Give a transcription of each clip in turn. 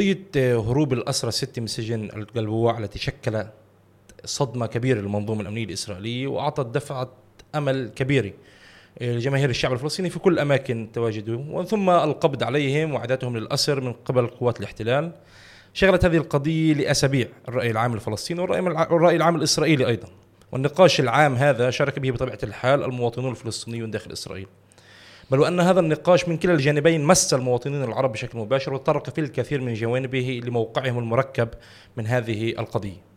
قضية هروب الأسرى الستة من سجن القلبوع التي شكلت صدمة كبيرة للمنظومة الأمنية الإسرائيلية وأعطت دفعة أمل كبيرة لجماهير الشعب الفلسطيني في كل أماكن تواجدهم ومن ثم القبض عليهم وإعدادهم للأسر من قبل قوات الاحتلال. شغلت هذه القضية لأسابيع الرأي العام الفلسطيني والرأي العام الإسرائيلي أيضا. والنقاش العام هذا شارك به بطبيعة الحال المواطنون الفلسطينيون داخل إسرائيل. بل وأن هذا النقاش من كلا الجانبين مس المواطنين العرب بشكل مباشر وتطرق في الكثير من جوانبه لموقعهم المركب من هذه القضية.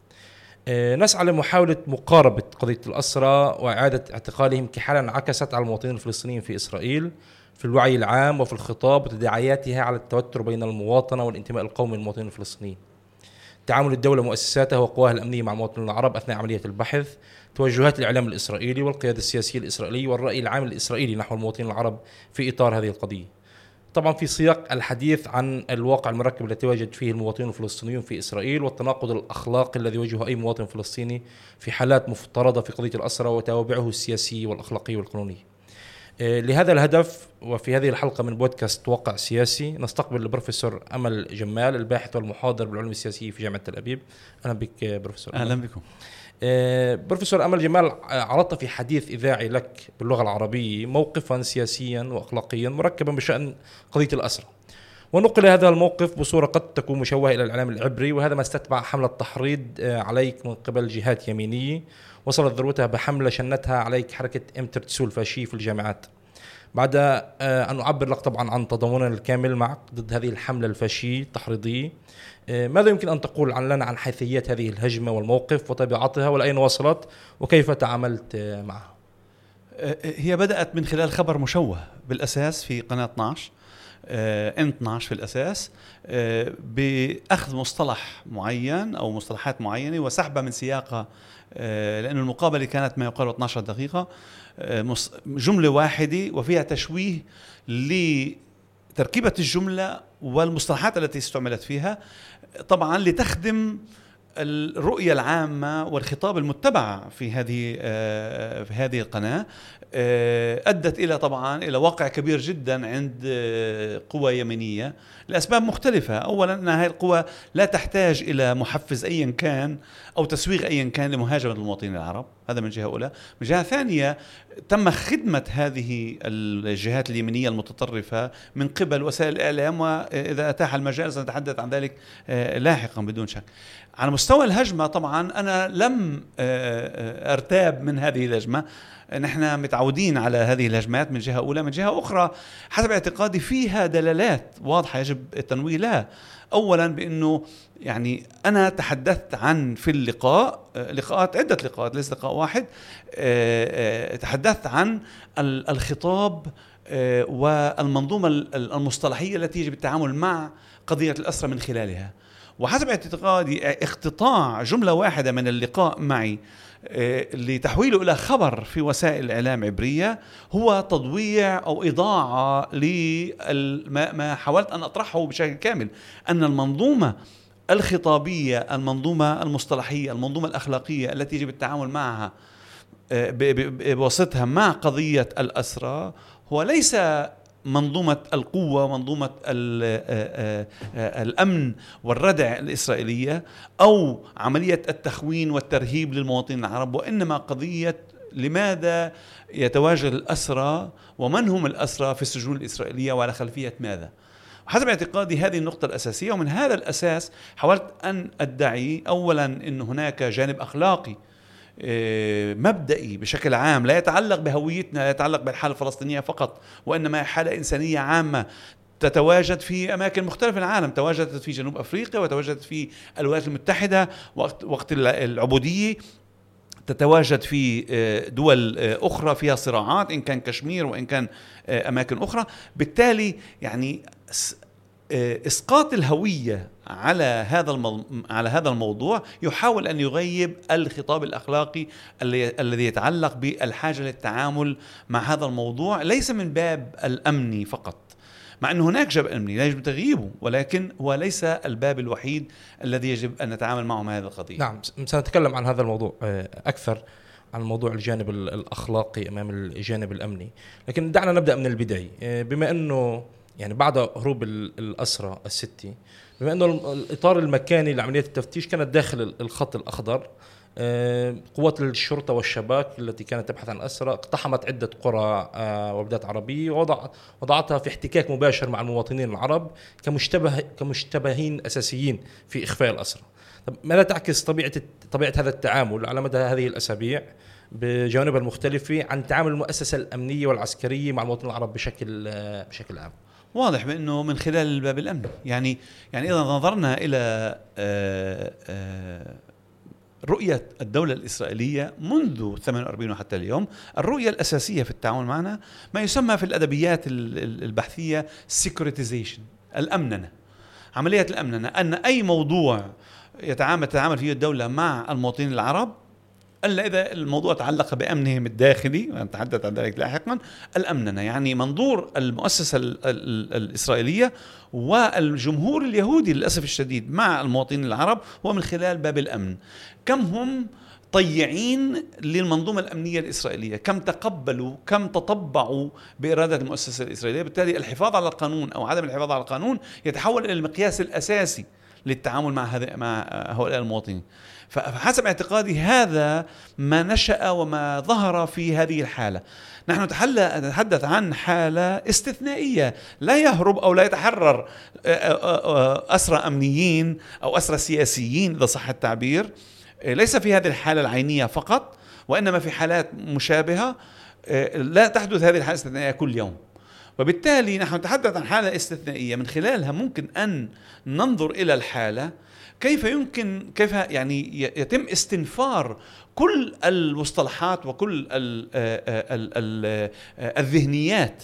آه، نسعى لمحاولة مقاربة قضية الأسرى وإعادة اعتقالهم كحالة انعكست على المواطنين الفلسطينيين في إسرائيل في الوعي العام وفي الخطاب وتداعياتها على التوتر بين المواطنة والانتماء القومي للمواطنين الفلسطينيين. تعامل الدولة ومؤسساتها وقواها الأمنية مع المواطنين العرب أثناء عملية البحث توجهات الإعلام الإسرائيلي والقيادة السياسية الإسرائيلية والرأي العام الإسرائيلي نحو المواطنين العرب في إطار هذه القضية طبعا في سياق الحديث عن الواقع المركب الذي يتواجد فيه المواطنين الفلسطينيون في إسرائيل والتناقض الاخلاقي الذي يواجهه أي مواطن فلسطيني في حالات مفترضة في قضية الاسرى وتوابعه السياسيه والاخلاقيه والقانونيه. آه، لهذا الهدف وفي هذه الحلقة من بودكاست واقع سياسي نستقبل البروفيسور أمل جمال الباحث والمحاضر بالعلوم السياسية في جامعة تل أبيب. أهلا بك بروفيسور أهلا بكم. آه، بروفيسور أمل جمال عرضت في حديث إذاعي لك باللغة العربية موقفا سياسيا واخلاقيا مركبا بشأن قضية الاسرى. ونقل هذا الموقف بصورة قد تكون مشوهة إلى الإعلام العبري وهذا ما استتبع حملة تحريض آه، عليك من قبل جهات يمينية وصلت ذروتها بحملة شنتها عليك حركة امترتسو الفاشيه في الجامعات. بعد آه، أن أعبر لك طبعا عن تضامننا الكامل معك ضد هذه الحملة الفاشية التحريضية. آه، ماذا يمكن أن تقول عن لنا عن حيثيات هذه الهجمة والموقف وطبيعتها والأين وصلت وكيف تعاملت معها؟ آه، هي بدأت من خلال خبر مشوه بالأساس في قناة 12 ام 12 في الأساس بأخذ مصطلح معين أو مصطلحات معينة وسحبها من سياقها لأن المقابلة كانت ما يقارب 12 دقيقة. جملة واحدة وفيها تشويه لتركيبة الجملة والمصطلحات التي استعملت فيها طبعا لتخدم الرؤية العامة والخطاب المتبع في هذه آه، في هذه القناة آه، أدت إلى طبعا إلى واقع كبير جدا عند آه، قوى يمنية لأسباب مختلفة. أولا أن هذه القوى لا تحتاج إلى محفز أيا كان أو تسويغ أيا كان لمهاجمة المواطنين العرب. هذا من جهة أولى. من جهة ثانية تم خدمة هذه الجهات اليمنية المتطرفة من قبل وسائل الإعلام وإذا أتاح المجال سنتحدث عن ذلك لاحقا بدون شك. على مستوى الهجمة طبعا أنا لم أرتاب من هذه الهجمة. نحن متعودين على هذه الهجمات من جهة أولى من جهة أخرى حسب اعتقادي فيها دلالات واضحة يجب التنويه لها. اولا بأنه يعني أنا تحدثت عن في اللقاء لقاءات عدة لقاءات ليس لقاء واحد آه، آه، تحدثت عن الخطاب آه، والمنظومة المصطلحية التي يجب التعامل مع قضية الأسرى من خلالها. وحسب اعتقادي اقتطاع جملة واحدة من اللقاء معي لتحويله إلى خبر في وسائل الاعلام عبرية هو تضويع أو إضاعة لما حاولت أن أطرحه بشكل كامل أن المنظومة الخطابية المنظومة المصطلحية المنظومة الأخلاقية التي يجب التعامل معها آه، بواسطها مع قضية الأسرى هو ليس منظومة القوة منظومة الأمن والردع الإسرائيلية أو عملية التخوين والترهيب للمواطنين العرب وإنما قضية لماذا يتواجد الأسرى ومن هم الأسرى في السجون الإسرائيلية وعلى خلفية ماذا؟ حسب اعتقادي هذه النقطة الأساسية ومن هذا الأساس حاولت أن أدعي أولا أن هناك جانب أخلاقي آه، مبدئي بشكل عام لا يتعلق بهويتنا لا يتعلق بالحالة الفلسطينية فقط وإنما حالة إنسانية عامة تتواجد في أماكن مختلفة في العالم تواجدت في جنوب أفريقيا وتواجدت في الولايات المتحدة وقت وقت العبودية تتواجد في آه، دول آه، أخرى فيها صراعات إن كان كشمير وإن كان أماكن أخرى. بالتالي يعني إسقاط الهوية على هذا المو... على هذا الموضوع يحاول أن يغيب الخطاب الأخلاقي الذي يتعلق بالحاجة للتعامل مع هذا الموضوع ليس من باب الامني فقط مع أن هناك جبل أمني لا يجب تغييبه ولكن هو ليس الباب الوحيد الذي يجب أن نتعامل معه مع هذه القضية. نعم سنتكلم عن هذا الموضوع آه، أكثر عن موضوع الجانب الأخلاقي أمام الجانب الأمني. لكن دعنا نبدأ من البداية آه، بما أنه يعني بعد هروب الأسرى الستة بما إنه الإطار المكاني لعملية التفتيش كانت داخل الخط الأخضر آه، قوات الشرطة والشباك التي كانت تبحث عن أسرى اقتحمت عدة قرى آه، وبلاد عربية ووضع وضعتها في احتكاك مباشر مع المواطنين العرب كمشتبه كمشتبهين أساسيين في إخفاء الأسرى. طب ماذا تعكس طبيعة طبيعة هذا التعامل على مدى هذه الأسابيع بجوانبها المختلفة عن تعامل المؤسسة الأمنية والعسكرية مع المواطنين العرب بشكل آه، بشكل عام؟ واضح بأنه من خلال الباب الامني يعني يعني اذا نظرنا إلى رؤية الدولة الإسرائيلية منذ 48 وحتى اليوم. الرؤية الأساسية في التعامل معنا ما يسمى في الأدبيات البحثية سيكوريتيزيشن الأمننة. عملية الأمننة. أن أي موضوع يتعامل تتعامل فيه الدولة مع المواطنين العرب الا إذا الموضوع تعلق بامنهم الداخلي ونتحدث عن ذلك لاحقا الأمننة يعني منظور المؤسسة الإسرائيلية والجمهور اليهودي للأسف الشديد مع المواطنين العرب هو من خلال باب الأمن. كم هم طيعين للمنظومة الأمنية الإسرائيلية؟ كم تقبلوا كم تطبعوا بإرادة المؤسسة الإسرائيلية؟ بالتالي الحفاظ على القانون أو عدم الحفاظ على القانون يتحول إلى المقياس الأساسي للتعامل مع مع هؤلاء المواطنين. فحسب اعتقادي هذا ما نشأ وما ظهر في هذه الحالة. نحن نتحدث عن حالة استثنائية. لا يهرب أو لا يتحرر أسرى أمنيين أو أسرى سياسيين إذا صح التعبير. ليس في هذه الحالة العينية فقط وإنما في حالات مشابهة. لا تحدث هذه الحالة الاستثنائية كل يوم. وبالتالي نحن نتحدث عن حالة استثنائية. من خلالها ممكن أن ننظر إلى الحالة كيف يمكن كيف يعني يتم استنفار كل المصطلحات وكل الذهنيات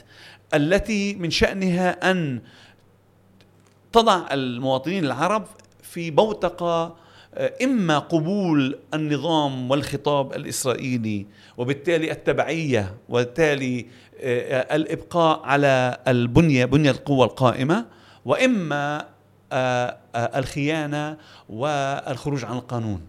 التي من شأنها أن تضع المواطنين العرب في بوتقة إما قبول النظام والخطاب الإسرائيلي وبالتالي التبعية وبالتالي الإبقاء على البنية بنية القوة القائمة وإما آه، آه، الخيانة والخروج عن القانون.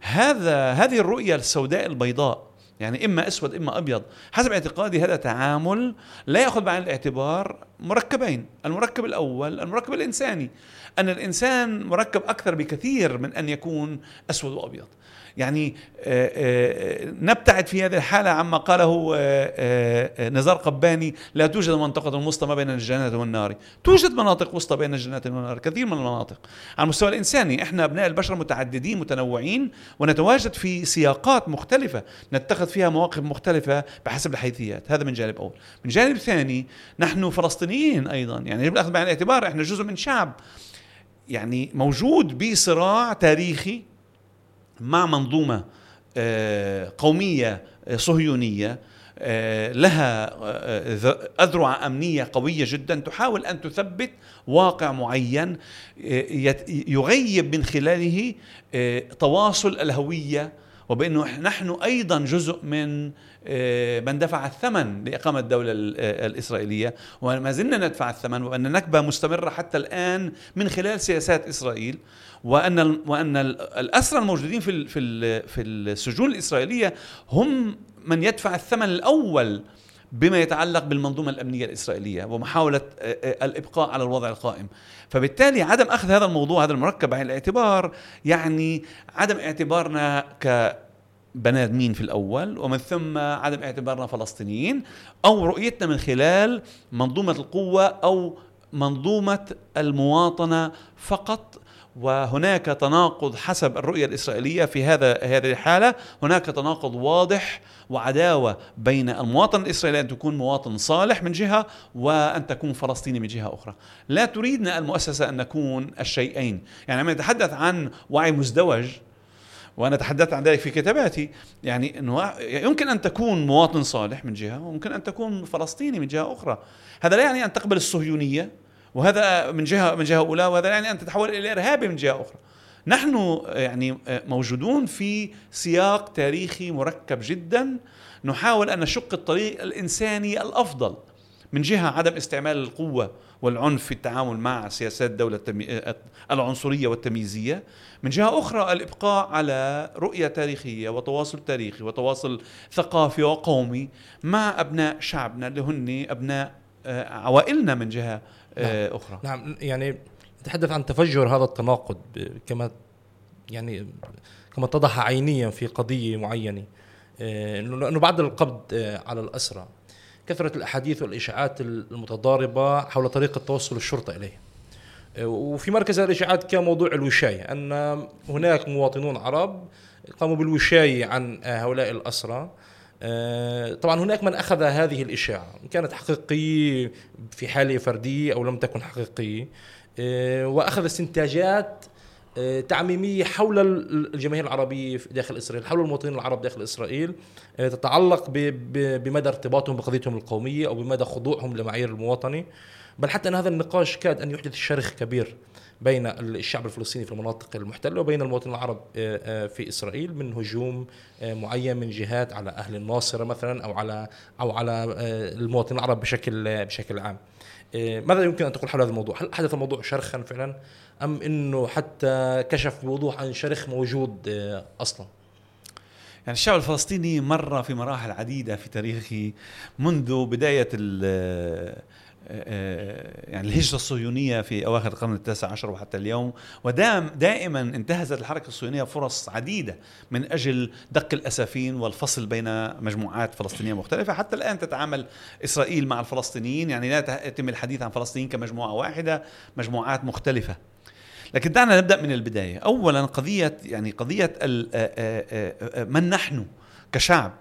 هذا هذه الرؤية السوداء البيضاء يعني إما أسود إما أبيض. حسب اعتقادي هذا تعامل لا يأخذ بعين الاعتبار مركبين المركب الأول المركب الإنساني. أن الإنسان مركب أكثر بكثير من أن يكون أسود وأبيض. يعني آه، آه، نبتعد في هذه الحالة عما قاله آه، نزار قباني لا توجد منطقة وسطى ما بين الجنة والنار. توجد مناطق وسطى بين الجنة والنار كثير من المناطق. على المستوى الإنساني إحنا أبناء البشر متعددين متنوعين ونتواجد في سياقات مختلفة نتخذ فيها مواقف مختلفة بحسب الحيثيات. هذا من جانب أول. من جانب ثاني نحن فلسطينيين أيضا. يعني يجب الأخذ بعين الاعتبار إحنا جزء من شعب يعني موجود بصراع تاريخي مع منظومة آه، قومية آه، صهيونية آه، لها أذرع أمنية قوية جدا تحاول أن تثبت واقع معين يغيب من خلاله تواصل الهوية وبأنه نحن أيضا جزء من من دفع الثمن لإقامة الدولة الإسرائيلية. وما زلنا ندفع الثمن وأن النكبة مستمرة حتى الآن من خلال سياسات إسرائيل. وأن وأن الأسرى الموجودين في في في السجون الإسرائيلية هم من يدفع الثمن الأول بما يتعلق بالمنظومة الأمنية الإسرائيلية ومحاولة الإبقاء على الوضع القائم. فبالتالي عدم أخذ هذا الموضوع هذا المركب بعين الاعتبار يعني عدم اعتبارنا ك بني آدمين في الأول ومن ثم عدم اعتبارنا فلسطينيين أو رؤيتنا من خلال منظومة القوة أو منظومة المواطنة فقط وهناك تناقض حسب الرؤية الإسرائيلية في هذا هذه الحالة. هناك تناقض واضح وعداوة بين المواطن الإسرائيلي أن تكون مواطن صالح من جهة وأن تكون فلسطيني من جهة أخرى. لا تريدنا المؤسسة أن نكون الشيئين. يعني عندما نتحدث عن وعي مزدوج وأنا تحدثت عن ذلك في كتاباتي يعني إنه يمكن أن تكون مواطن صالح من جهة وممكن أن تكون فلسطيني من جهة أخرى. هذا لا يعني أن تقبل الصهيونية. وهذا من جهه من جهة أولى وهذا يعني أن تتحول إلى ارهابي من جهة أخرى. نحن يعني موجودون في سياق تاريخي مركب جدا. نحاول أن نشق الطريق الإنساني الأفضل من جهة عدم استعمال القوة والعنف في التعامل مع سياسات الدولة العنصرية والتمييزية. من جهة أخرى الإبقاء على رؤية تاريخية وتواصل تاريخي وتواصل ثقافي وقومي مع أبناء شعبنا اللي هن أبناء آه، عوائلنا من جهة نعم. آه، أخرى. نعم يعني تتحدث عن تفجر هذا التناقض كما يعني كما اتضح عينيا في قضية معينة. آه، انه بعد القبض آه، على الأسرى. كثرت الأحاديث والإشاعات المتضاربة حول طريقة توصل الشرطة اليه آه، وفي مركز الإشاعات كان موضوع الوشاية أن هناك مواطنون عرب قاموا بالوشاية عن هؤلاء الأسرى. طبعا هناك من أخذ هذه الإشاعة إن كانت حقيقية في حالة فردية أو لم تكن حقيقية وأخذ استنتاجات آه، تعميمية حول الجماهير العربية داخل إسرائيل، حول المواطنين العرب داخل إسرائيل آه، تتعلق بمدى ارتباطهم بقضيتهم القومية أو بمدى خضوعهم لمعايير المواطنه، بل حتى أن هذا النقاش كاد أن يحدث شرخ كبير بين الشعب الفلسطيني في المناطق المحتلة وبين المواطنين العرب آه، في إسرائيل من هجوم معين من جهات على أهل الناصرة مثلا أو على أو على المواطنين العرب بشكل بشكل عام. ماذا يمكن أن تقول حول هذا الموضوع؟ هل حدث الموضوع شرخا فعلا أم إنه حتى كشف بوضوح عن شرخ موجود آه، أصلا يعني الشعب الفلسطيني مر في مراحل عديدة في تاريخه منذ بداية يعني الهجرة الصهيونية في أواخر القرن التاسع عشر وحتى اليوم ودائما دائما انتهزت الحركة الصهيونية فرص عديدة من أجل دق الأسافين والفصل بين مجموعات فلسطينية مختلفة. حتى الآن تتعامل إسرائيل مع الفلسطينيين يعني لا يتم الحديث عن فلسطين كمجموعة واحدة مجموعات مختلفة. لكن دعنا نبدأ من البداية. اولا قضيه يعني قضية من نحن كشعب.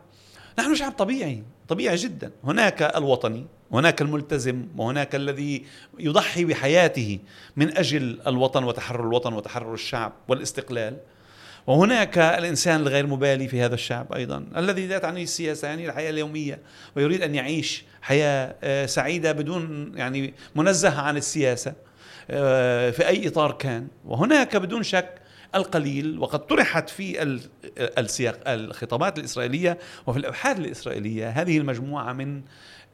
نحن شعب طبيعي. طبيعي جدا. هناك الوطني هناك الملتزم وهناك الذي يضحي بحياته من أجل الوطن وتحرر الوطن وتحرر الشعب والاستقلال. وهناك الإنسان الغير مبالي في هذا الشعب أيضا الذي لا تعنيه السياسة يعني الحياة اليومية ويريد أن يعيش حياة سعيدة بدون يعني منزهه عن السياسة آه، في أي إطار كان. وهناك بدون شك القليل وقد طرحت في السياق الخطابات الإسرائيلية وفي الأبحاث الإسرائيلية هذه المجموعة من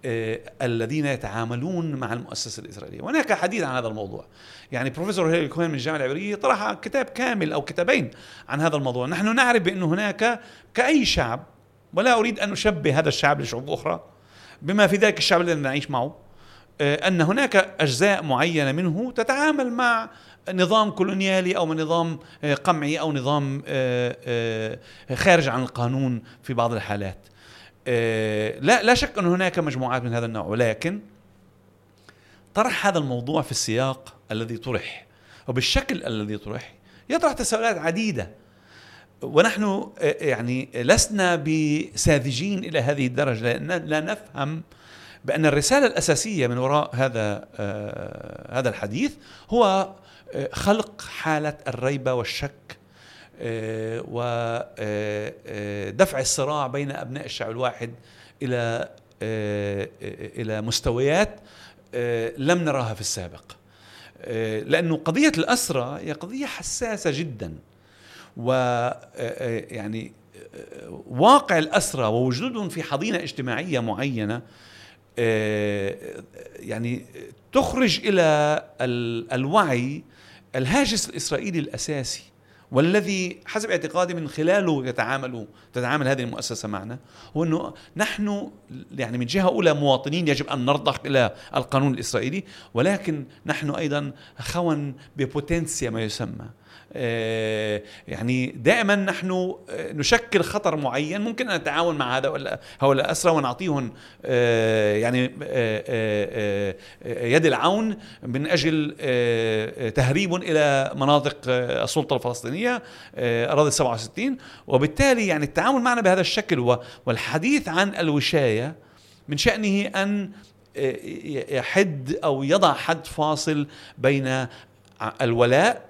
آه، الذين يتعاملون مع المؤسسة الإسرائيلية. وهناك حديث عن هذا الموضوع. يعني بروفيسور هيري كوين من الجامعة العبرية طرح كتاب كامل أو كتابين عن هذا الموضوع. نحن نعرف بأن هناك كأي شعب ولا أريد أن أشبه هذا الشعب لشعوب أخرى بما في ذلك الشعب الذي نعيش معه آه، أن هناك أجزاء معينة منه تتعامل مع نظام كولونيالي أو نظام آه، قمعي أو نظام آه، خارج عن القانون في بعض الحالات. لا لا شك أن هناك مجموعات من هذا النوع ولكن طرح هذا الموضوع في السياق الذي طرح. وبالشكل الذي طرح يطرح تساؤلات عديدة. ونحن يعني لسنا بساذجين إلى هذه الدرجة لأن لا نفهم بأن الرسالة الأساسية من وراء هذا آه هذا الحديث هو آه خلق حالة الريبة والشك آه ودفع آه، آه، الصراع بين أبناء الشعب الواحد إلى إلى مستويات لم نراها في السابق. لأنه قضية الأسرة هي قضية حساسة جدا. ويعني واقع الأسرة ووجودهم في حضينة اجتماعية معينة يعني تخرج إلى الوعي الهاجس الإسرائيلي الأساسي والذي حسب اعتقادي من خلاله يتعامل تتعامل هذه المؤسسة معنا هو إنه نحن يعني من جهة أولى مواطنين يجب أن نرضخ إلى القانون الإسرائيلي ولكن نحن أيضا خون ببوتنسيا ما يسمى. يعني دائما نحن آه، نشكل خطر معين ممكن أن نتعاون مع هذا هؤلاء الأسرى ونعطيهم آه، يعني يد العون من أجل تهريبهم إلى مناطق السلطة الفلسطينية اراضي 67 وبالتالي يعني التعامل معنا بهذا الشكل والحديث عن الوشاية من شأنه أن يحد أو يضع حد فاصل بين الولاء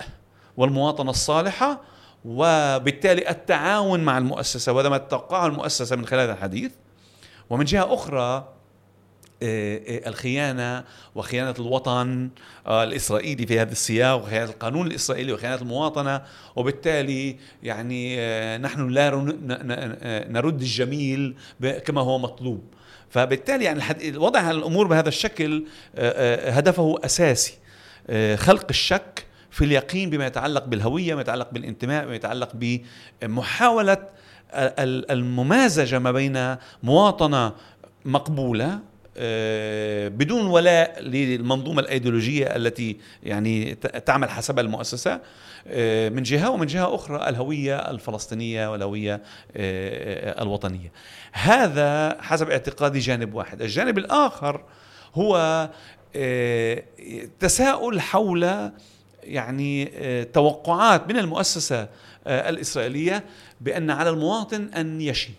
والمواطنة الصالحة وبالتالي التعاون مع المؤسسة وهذا ما تتوقعه المؤسسة من خلال الحديث. ومن جهة أخرى آه، آه، الخيانة وخيانة الوطن آه، الإسرائيلي في هذا السياق وخيانة القانون الإسرائيلي وخيانة المواطنة. وبالتالي يعني نحن لا نرد الجميل كما هو مطلوب. فبالتالي يعني وضع الأمور بهذا الشكل هدفه أساسي خلق الشك في اليقين بما يتعلق بالهوية ما يتعلق بالانتماء ما يتعلق بمحاولة الممازجة ما بين مواطنة مقبولة آه، بدون ولاء للمنظومة الأيديولوجية التي يعني تعمل حسب المؤسسة آه، من جهة ومن جهة أخرى الهوية الفلسطينية والهوية آه، الوطنية. هذا حسب اعتقادي جانب واحد. الجانب الآخر هو تساؤل حول يعني توقعات من المؤسسة الإسرائيلية بأن على المواطن أن يشي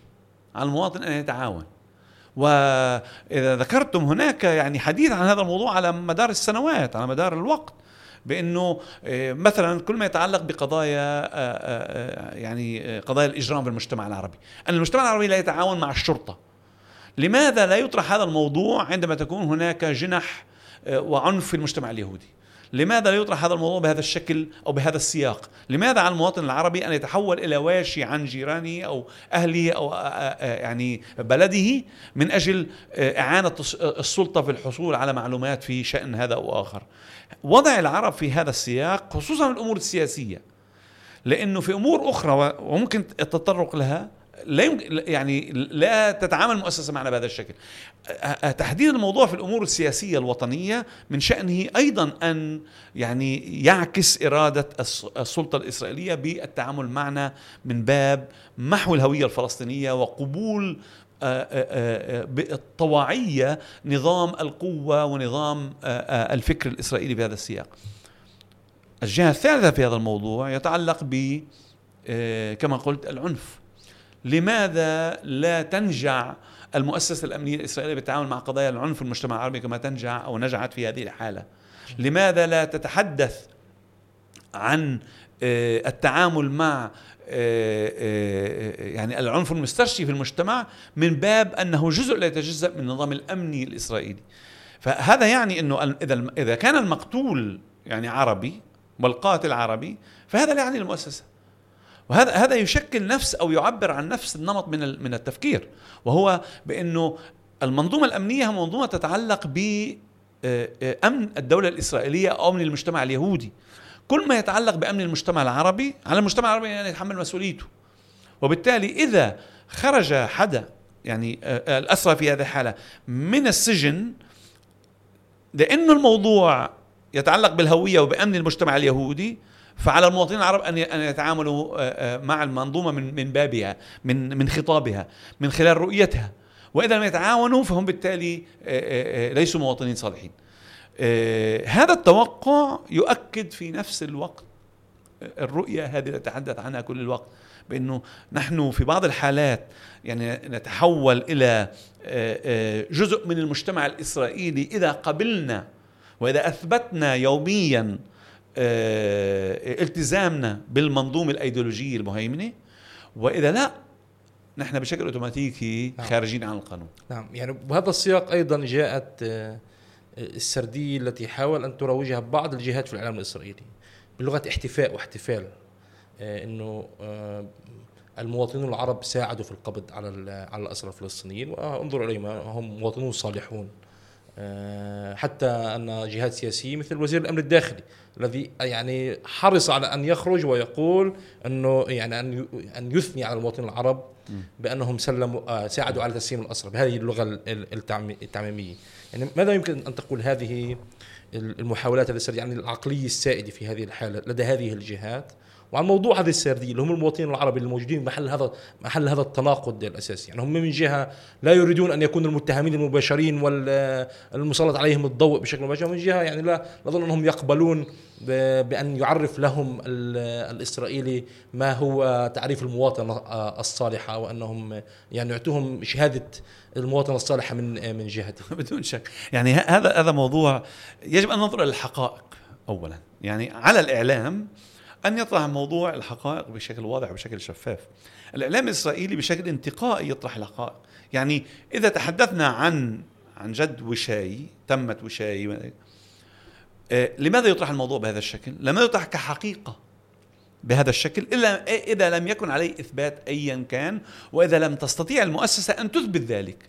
على المواطن أن يتعاون. وإذا ذكرتم هناك يعني حديث عن هذا الموضوع على مدار السنوات على مدار الوقت بأنه آه، مثلا كل ما يتعلق بقضايا آه، آه، يعني قضايا الإجرام في المجتمع العربي. أن المجتمع العربي لا يتعاون مع الشرطة. لماذا لا يطرح هذا الموضوع عندما تكون هناك جنح وعنف في المجتمع اليهودي؟ لماذا لا يطرح هذا الموضوع بهذا الشكل أو بهذا السياق؟ لماذا على المواطن العربي أن يتحول إلى واشي عن جيرانه أو أهله أو يعني بلده من أجل إعانة السلطة في الحصول على معلومات في شأن هذا أو آخر؟ وضع العرب في هذا السياق خصوصا الأمور السياسية لأنه في أمور أخرى وممكن التطرق لها لا يمكن يعني لا تتعامل المؤسسه معنا بهذا الشكل. تحديد الموضوع في الأمور السياسية الوطنية من شأنه أيضا أن يعني يعكس إرادة السلطة الإسرائيلية بالتعامل معنا من باب محو الهوية الفلسطينية وقبول بالطواعية نظام القوة ونظام الفكر الإسرائيلي بهذا السياق. الجهة الثالثة في هذا الموضوع يتعلق ب كما قلت العنف لماذا لا تنجع المؤسسة الأمنية الإسرائيلية بالتعامل مع قضايا العنف في المجتمع العربي كما تنجع أو نجعت في هذه الحالة؟ لماذا لا تتحدث عن آه، التعامل مع آه، آه، يعني العنف المسترشي في المجتمع من باب أنه جزء لا يتجزأ من النظام الأمني الإسرائيلي؟ فهذا يعني إنه إذا إذا كان المقتول يعني عربي والقاتل عربي فهذا لا يعني المؤسسة. وهذا هذا يشكل نفس أو يعبر عن نفس النمط من من التفكير. وهو بأنه المنظومة الأمنية هي منظومة تتعلق ب آه، آه، أمن الدولة الإسرائيلية أو أمن المجتمع اليهودي. كل ما يتعلق بأمن المجتمع العربي على المجتمع العربي ان يعني يتحمل مسؤوليته. وبالتالي إذا خرج حدا يعني آه، الأسرى في هذه الحالة من السجن لأنه الموضوع يتعلق بالهوية وبأمن المجتمع اليهودي فعلى المواطنين العرب أن أن يتعاملوا آه، آه، مع المنظومة من من بابها من من خطابها من خلال رؤيتها. وإذا لم يتعاونوا فهم بالتالي آه، ليسوا مواطنين صالحين. هذا التوقع يؤكد في نفس الوقت الرؤية هذه اللي نتحدث عنها كل الوقت بأنه نحن في بعض الحالات يعني نتحول إلى جزء من المجتمع الإسرائيلي إذا قبلنا وإذا أثبتنا يوميا التزامنا بالمنظومة الأيديولوجية المهيمنة. وإذا لا نحن بشكل أوتوماتيكي نعم. خارجين عن القانون. نعم. يعني بهذا السياق أيضا جاءت آه، السردية التي حاول أن تروجها بعض الجهات في الاعلام الإسرائيلي بلغة احتفاء واحتفال آه، إنه المواطنون العرب ساعدوا في القبض على على الأسرى الفلسطينيين. وأنظروا إليهم هم مواطنون صالحون. آه، حتى أن جهات سياسيه مثل وزير الأمن الداخلي الذي يعني حرص على أن يخرج ويقول أنه يعني أن أن يثني على المواطنين العرب بأنهم سلموا آه، ساعدوا على تسليم الاسرى بهذه اللغة التعميمية. يعني ماذا يمكن أن تقول هذه المحاولات التي يعني العقليه السائده في هذه الحالة لدى هذه الجهات؟ وعن موضوع هذه السردية اللي هم المواطنين العرب الموجودين محل هذا محل هذا التناقض الأساسي. يعني هم من جهة لا يريدون أن يكونوا المتهمين المباشرين والمسلط عليهم الضوء بشكل مباشر ومن جهة يعني لا نظن أنهم يقبلون بأن يعرف لهم الإسرائيلي ما هو تعريف المواطنة الصالحة وأنهم يعني يعطوهم شهادة المواطنة الصالحة من من جهته بدون شك. يعني هذا هذا موضوع يجب أن ننظر للحقائق اولا. يعني على الإعلام أن يطرح موضوع الحقائق بشكل واضح وبشكل شفاف. الإعلام الإسرائيلي بشكل انتقائي يطرح الحقائق. يعني إذا تحدثنا عن عن جد وشاي تمت وشاي آه، لماذا يطرح الموضوع بهذا الشكل؟ لماذا يطرح كحقيقة بهذا الشكل؟ إلا إذا لم يكن عليه إثبات أيا كان وإذا لم تستطيع المؤسسة أن تثبت ذلك.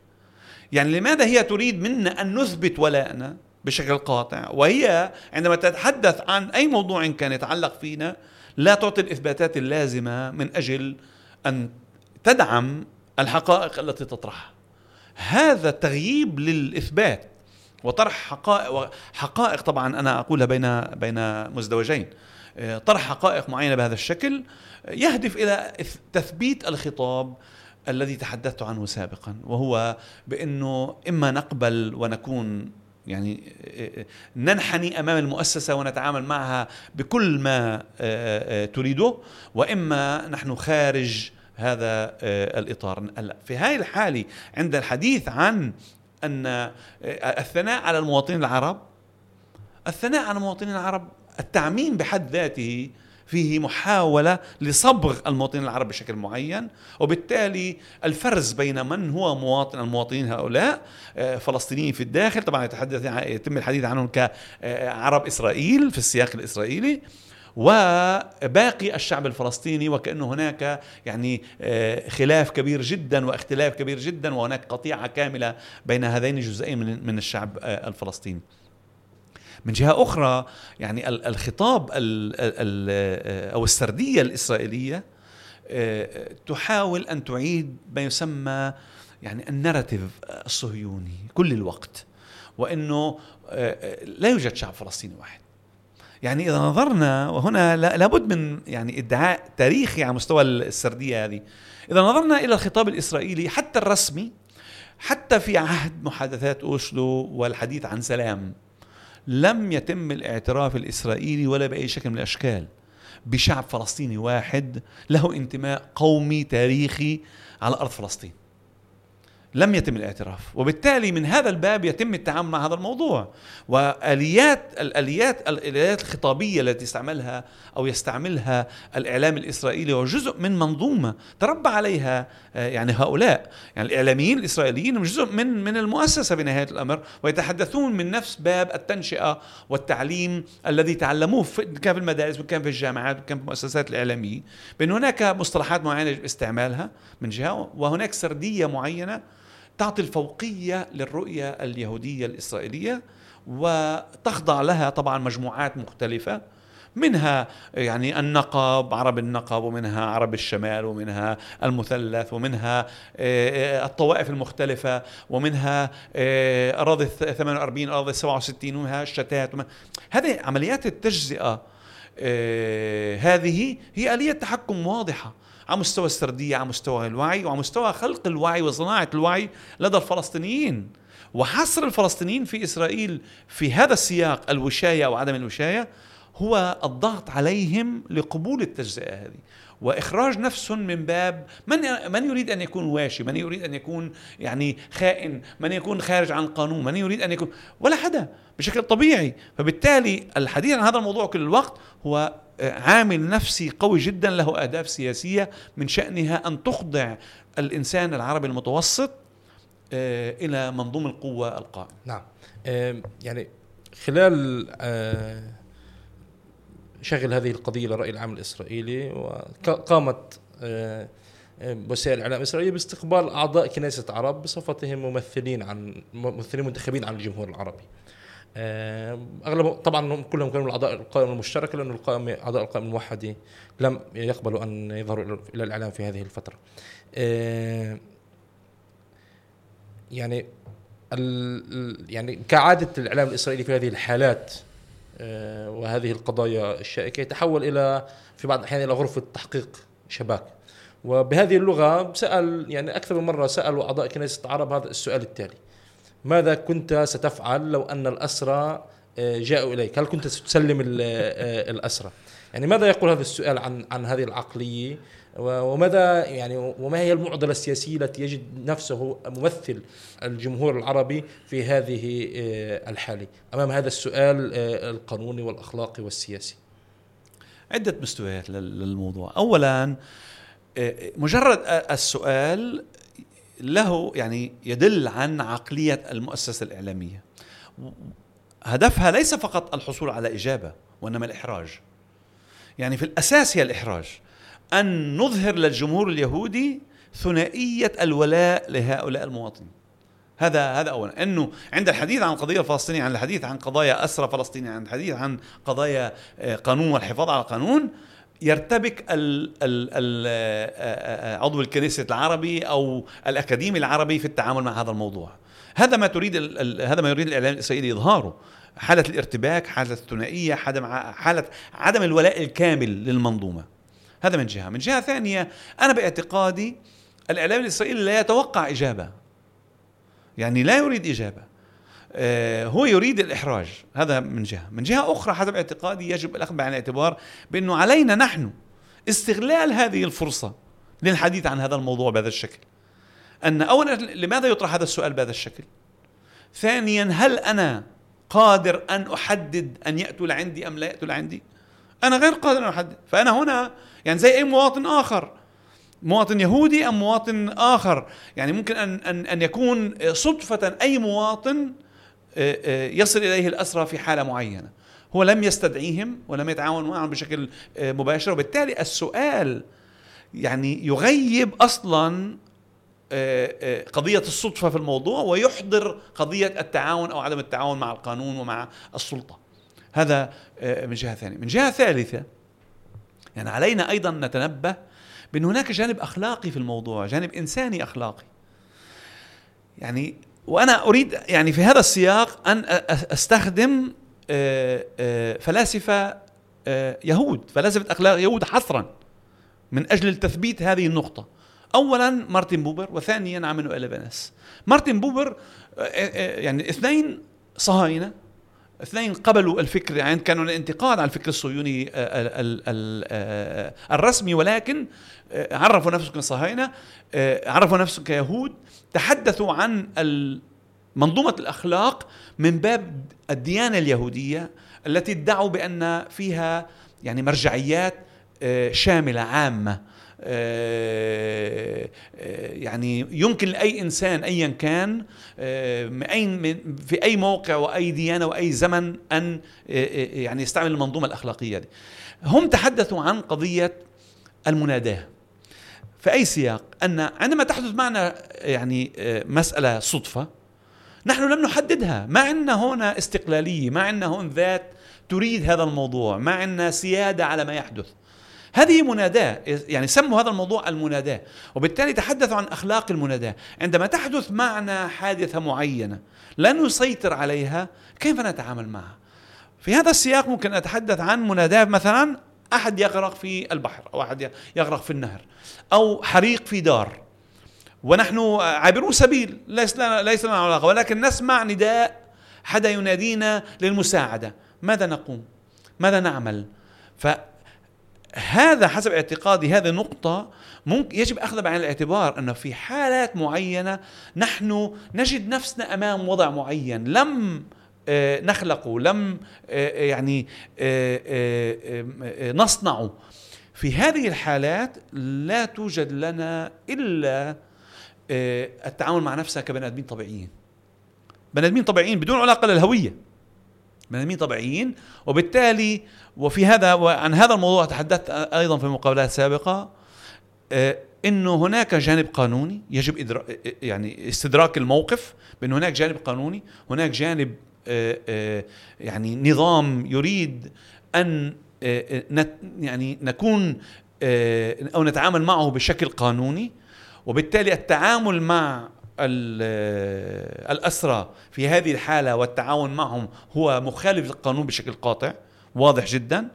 يعني لماذا هي تريد منا أن نثبت ولاءنا بشكل قاطع. وهي عندما تتحدث عن أي موضوع كان يتعلق فينا لا تعطي الإثباتات اللازمة من أجل أن تدعم الحقائق التي تطرحها. هذا تغييب للإثبات وطرح حقائق حقائق طبعا أنا أقولها بين بين مزدوجين. آه، طرح حقائق معينة بهذا الشكل يهدف إلى تثبيت الخطاب الذي تحدثت عنه سابقا وهو بأنه إما نقبل ونكون يعني ننحني أمام المؤسسة ونتعامل معها بكل ما تريده وإما نحن خارج هذا الإطار. هلا في هاي الحالة عند الحديث عن أن الثناء على المواطنين العرب الثناء على المواطنين العرب التعميم بحد ذاته فيه محاولة لصبغ المواطنين العرب بشكل معين وبالتالي الفرز بين من هو مواطن المواطنين هؤلاء آه، فلسطينيين في الداخل طبعا يتحدث يتم الحديث عنهم كعرب إسرائيل في السياق الإسرائيلي وباقي الشعب الفلسطيني وكأنه هناك يعني آه، خلاف كبير جدا واختلاف كبير جدا وهناك قطيعة كاملة بين هذين الجزئين من الشعب آه، الفلسطيني. من جهة أخرى يعني الخطاب أو السردية الإسرائيلية آه، تحاول أن تعيد ما يسمى يعني النراتيف الصهيوني كل الوقت وإنه آه، لا يوجد شعب فلسطيني واحد. يعني إذا نظرنا وهنا لابد من يعني إدعاء تاريخي على مستوى السردية هذه. إذا نظرنا إلى الخطاب الإسرائيلي حتى الرسمي حتى في عهد محادثات اوشلو والحديث عن سلام لم يتم الاعتراف الإسرائيلي ولا بأي شكل من الأشكال. بشعب فلسطيني واحد له انتماء قومي تاريخي على أرض فلسطين. لم يتم الاعتراف. وبالتالي من هذا الباب يتم التعامل مع هذا الموضوع. واليات الاليات الآليات الخطابية التي استعملها أو يستعملها الإعلام الإسرائيلي هو جزء من منظومة تربى عليها آه، يعني هؤلاء. يعني الإعلاميين الإسرائيليين جزء من من المؤسسة بنهاية الأمر ويتحدثون من نفس باب التنشئة والتعليم الذي تعلموه كان في المدارس وكان في الجامعات وكان في المؤسسات الاعلاميه بان هناك مصطلحات معينة استعمالها من جهة وهناك سردية معينة تعطي الفوقية للرؤية اليهودية الإسرائيلية وتخضع لها طبعا مجموعات مختلفة منها يعني النقب عرب النقب ومنها عرب الشمال ومنها المثلث ومنها آه، آه، الطوائف المختلفة ومنها آه، أراضي 48 أراضي 67 ومنها الشتات هذه عمليات التجزئة هذه هي آلية تحكم واضحة. على مستوى السردية على مستوى الوعي وعلى مستوى خلق الوعي وصناعة الوعي لدى الفلسطينيين. وحصر الفلسطينيين في إسرائيل في هذا السياق الوشاية أو عدم الوشاية هو الضغط عليهم لقبول التجزئة هذه. وإخراج نفسهم من باب من من يريد أن يكون واشي، من يريد أن يكون يعني خائن، من يكون خارج عن القانون، من يريد أن يكون؟ ولا حدا بشكل طبيعي، فبالتالي الحديث عن هذا الموضوع كل الوقت هو عامل نفسي قوي جدا له أهداف سياسية من شأنها أن تخضع الإنسان العربي المتوسط آه، إلى منظوم القوة القائم. نعم. يعني خلال آه، شغل هذه القضية للراي العام الإسرائيلي وقامت آه، وسائل الاعلام الاسرائيليه باستقبال أعضاء كنيسة عرب بصفتهم ممثلين عن ممثلين منتخبين عن الجمهور العربي. آه، أغلب طبعا كلهم كانوا اعضاء القائمة المشتركة لأنه القائمه أعضاء القائمة الموحدة لم يقبلوا أن يظهروا إلى الإعلام في هذه الفترة. آه، يعني يعني كعادة الإعلام الإسرائيلي في هذه الحالات آه، وهذه القضايا الشائكة يتحول إلى في بعض الأحيان إلى غرفة تحقيق شباك. وبهذه اللغة سال يعني أكثر من مرة سألوا أعضاء كنيسة العرب هذا السؤال التالي ماذا كنت ستفعل لو أن الأسرى آه، جاءوا إليك؟ هل كنت ستسلم آه، الأسرى؟ يعني ماذا يقول هذا السؤال عن عن هذه العقلية؟ وماذا يعني وما هي المعضلة السياسية التي يجد نفسه ممثل الجمهور العربي في هذه آه، الحالة أمام هذا السؤال القانوني والأخلاقي والسياسي؟ عدة مستويات للموضوع. أولا مجرد السؤال له يعني يدل عن عقلية المؤسسة الإعلامية. هدفها ليس فقط الحصول على إجابة وإنما الإحراج. يعني في الأساس هي الإحراج. أن نظهر للجمهور اليهودي ثنائية الولاء لهؤلاء المواطنين. هذا هذا اولا. إنه عند الحديث عن القضية الفلسطينيه عن الحديث عن قضايا أسرى فلسطينيه عن الحديث عن قضايا آه، قانون والحفاظ على القانون يرتبك ال ال ال آه، عضو الكنيسة العربي أو الأكاديمي العربي في التعامل مع هذا الموضوع. هذا ما تريد هذا ما يريد الإعلام الإسرائيلي إظهاره. حالة الارتباك حالة الثنائية حالة عدم الولاء الكامل للمنظومة. هذا من جهة. من جهة ثانية أنا باعتقادي الإعلام الإسرائيلي لا يتوقع إجابة. يعني لا يريد إجابة. آه، هو يريد الإحراج. هذا من جهة. من جهة أخرى حسب اعتقادي يجب الأخذ بعين الاعتبار بأنه علينا نحن استغلال هذه الفرصة للحديث عن هذا الموضوع بهذا الشكل. أن أولا لماذا يطرح هذا السؤال بهذا الشكل؟ ثانيا هل أنا قادر أن أحدد أن يأتوا لعندي أم لا يأتوا لعندي؟ أنا غير قادر أن أحدد. فأنا هنا يعني زي أي مواطن آخر. مواطن يهودي أم مواطن آخر؟ يعني ممكن أن, أن, أن يكون صدفة أي مواطن آه، آه، يصل إليه الأسرى في حالة معينة. هو لم يستدعيهم ولم يتعاون معهم بشكل آه، مباشر. وبالتالي السؤال يعني يغيب أصلا قضية الصدفة في الموضوع ويحضر قضية التعاون أو عدم التعاون مع القانون ومع السلطة. هذا من جهة ثانية. من جهة ثالثة يعني علينا أيضا نتنبه بأن هناك جانب أخلاقي في الموضوع جانب إنساني أخلاقي. يعني وأنا أريد يعني في هذا السياق أن أستخدم فلاسفة يهود فلاسفة أخلاق يهود حصرا من أجل تثبيت هذه النقطة. اولا مارتن بوبر وثانيا عمانويل ليفيناس مارتن بوبر يعني اثنين صهاينة اثنين قبلوا الفكر يعني كانوا الانتقاد على الفكر الصهيوني الرسمي ولكن عرفوا نفسهم كصهاينه عرفوا نفسهم كيهود تحدثوا عن منظومه الأخلاق من باب الديانة اليهودية التي ادعوا بأن فيها يعني مرجعيات آه، آه، يعني يمكن لأي إنسان ايا كان آه، في أي موقع وأي ديانة وأي زمن أن يعني يستعمل المنظومة الأخلاقية دي. هم تحدثوا عن قضية المناداة. في أي سياق أن عندما تحدث معنا يعني مسألة صدفة نحن لم نحددها، ما عندنا هنا استقلالية، ما عندنا هون ذات تريد هذا الموضوع، ما عندنا سيادة على ما يحدث. هذه مناداة يعني سموا هذا الموضوع المناداة وبالتالي تحدثوا عن أخلاق المناداة. عندما تحدث معنا حادثة معينة لا نسيطر عليها كيف نتعامل معها؟ في هذا السياق ممكن أتحدث عن مناداة مثلا أحد يغرق في البحر أو أحد يغرق في النهر أو حريق في دار. ونحن عابرو سبيل ليس لنا ليس لنا علاقة ولكن نسمع نداء حدا ينادينا للمساعدة. ماذا نقوم؟ ماذا نعمل؟ ف هذا حسب اعتقادي هذه نقطة ممكن يجب أخذها بعين الاعتبار أنه في حالات معينة نحن نجد نفسنا أمام وضع معين لم آه، نخلقه لم آه، يعني آه، نصنعه. في هذه الحالات لا توجد لنا إلا التعامل مع نفسها كبني آدمين طبيعيين. بني آدمين طبيعيين بدون علاقة للهوية. بني آدمين طبيعيين وبالتالي وفي هذا وعن هذا الموضوع تحدثت أيضا في مقابلات سابقة آه، إنه هناك جانب قانوني يجب إدراك يعني استدراك الموقف بأن هناك جانب قانوني هناك جانب آه، آه، يعني نظام يريد أن يعني نكون أو نتعامل معه بشكل قانوني وبالتالي التعامل مع الأسرى في هذه الحالة والتعاون معهم هو مخالف للقانون بشكل قاطع. واضح جدا.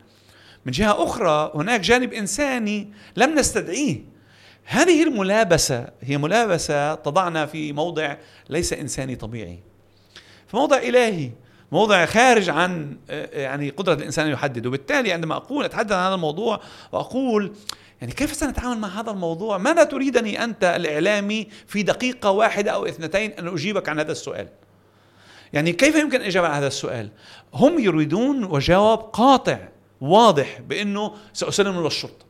من جهة أخرى هناك جانب إنساني لم نستدعيه. هذه الملابسة هي ملابسة تضعنا في موضع ليس إنساني طبيعي. في موضع إلهي موضع خارج عن يعني قدرة الإنسان أن يحدد. وبالتالي عندما أقول أتحدث عن هذا الموضوع وأقول يعني كيف سنتعامل مع هذا الموضوع؟ ماذا تريدني أنت الإعلامي في دقيقة واحدة أو اثنتين أن أجيبك عن هذا السؤال؟ يعني كيف يمكن الإجابة على هذا السؤال؟ هم يريدون وجواب قاطع واضح بأنه سأسلم للشرطة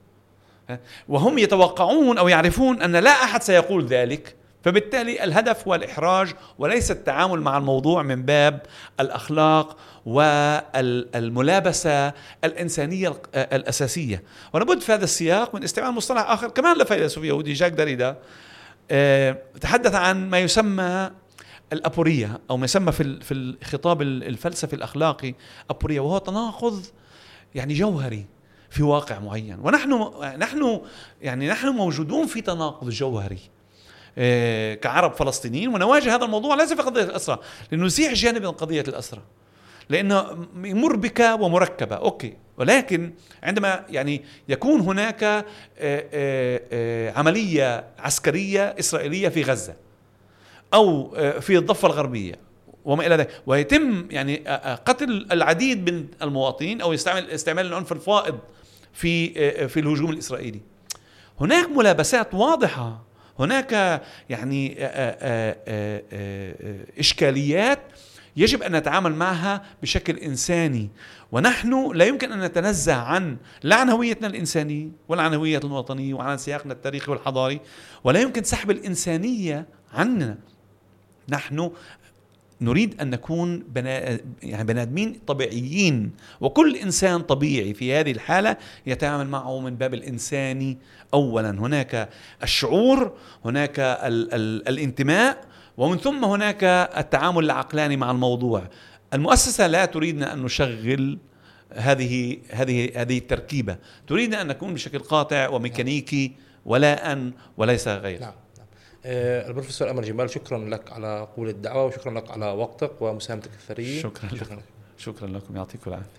وهم يتوقعون أو يعرفون أن لا أحد سيقول ذلك فبالتالي الهدف هو الإحراج وليس التعامل مع الموضوع من باب الأخلاق والملابسة الإنسانية الأساسية. ولابد في هذا السياق من استعمال مصطلح آخر كمان لفيلسوف يهودي جاك داريدا آه، تحدث عن ما يسمى الأبورية أو ما يسمى في في الخطاب الفلسفي الأخلاقي أبورية وهو تناقض يعني جوهري في واقع معين. ونحن نحن يعني نحن موجودون في تناقض جوهري آه، كعرب فلسطينيين. ونواجه هذا الموضوع ليس في قضية الاسرى لنزيح جانب من قضية الاسرى لأنه مربكه ومركبة أوكي. ولكن عندما يعني يكون هناك آه، آه، عملية عسكرية إسرائيلية في غزة أو في الضفة الغربية وما إلى ذلك. ويتم يعني قتل العديد من المواطنين أو يستعمل استعمال العنف الفائض في في الهجوم الإسرائيلي. هناك ملابسات واضحة هناك يعني إشكاليات يجب أن نتعامل معها بشكل إنساني. ونحن لا يمكن أن نتنزه عن لا عن هويتنا الانسانيه ولا عن هويتنا الوطنيه وعن سياقنا التاريخي والحضاري ولا يمكن سحب الإنسانية عننا نحن نريد أن نكون بنا يعني بني آدمين طبيعيين. وكل إنسان طبيعي في هذه الحالة يتعامل معه من باب الإنساني. اولا هناك الشعور هناك ال ال الانتماء ومن ثم هناك التعامل العقلاني مع الموضوع. المؤسسة لا تريدنا أن نشغل هذه هذه هذه التركيبة. تريدنا أن نكون بشكل قاطع وميكانيكي ولا أن وليس غير. نعم. آه البروفيسور أمر جمال. شكرا لك على قبول الدعوة وشكرا لك على وقتك ومساهمتك الثرية. شكرا, شكرا. لك شكرا لكم. يعطيكم العافية.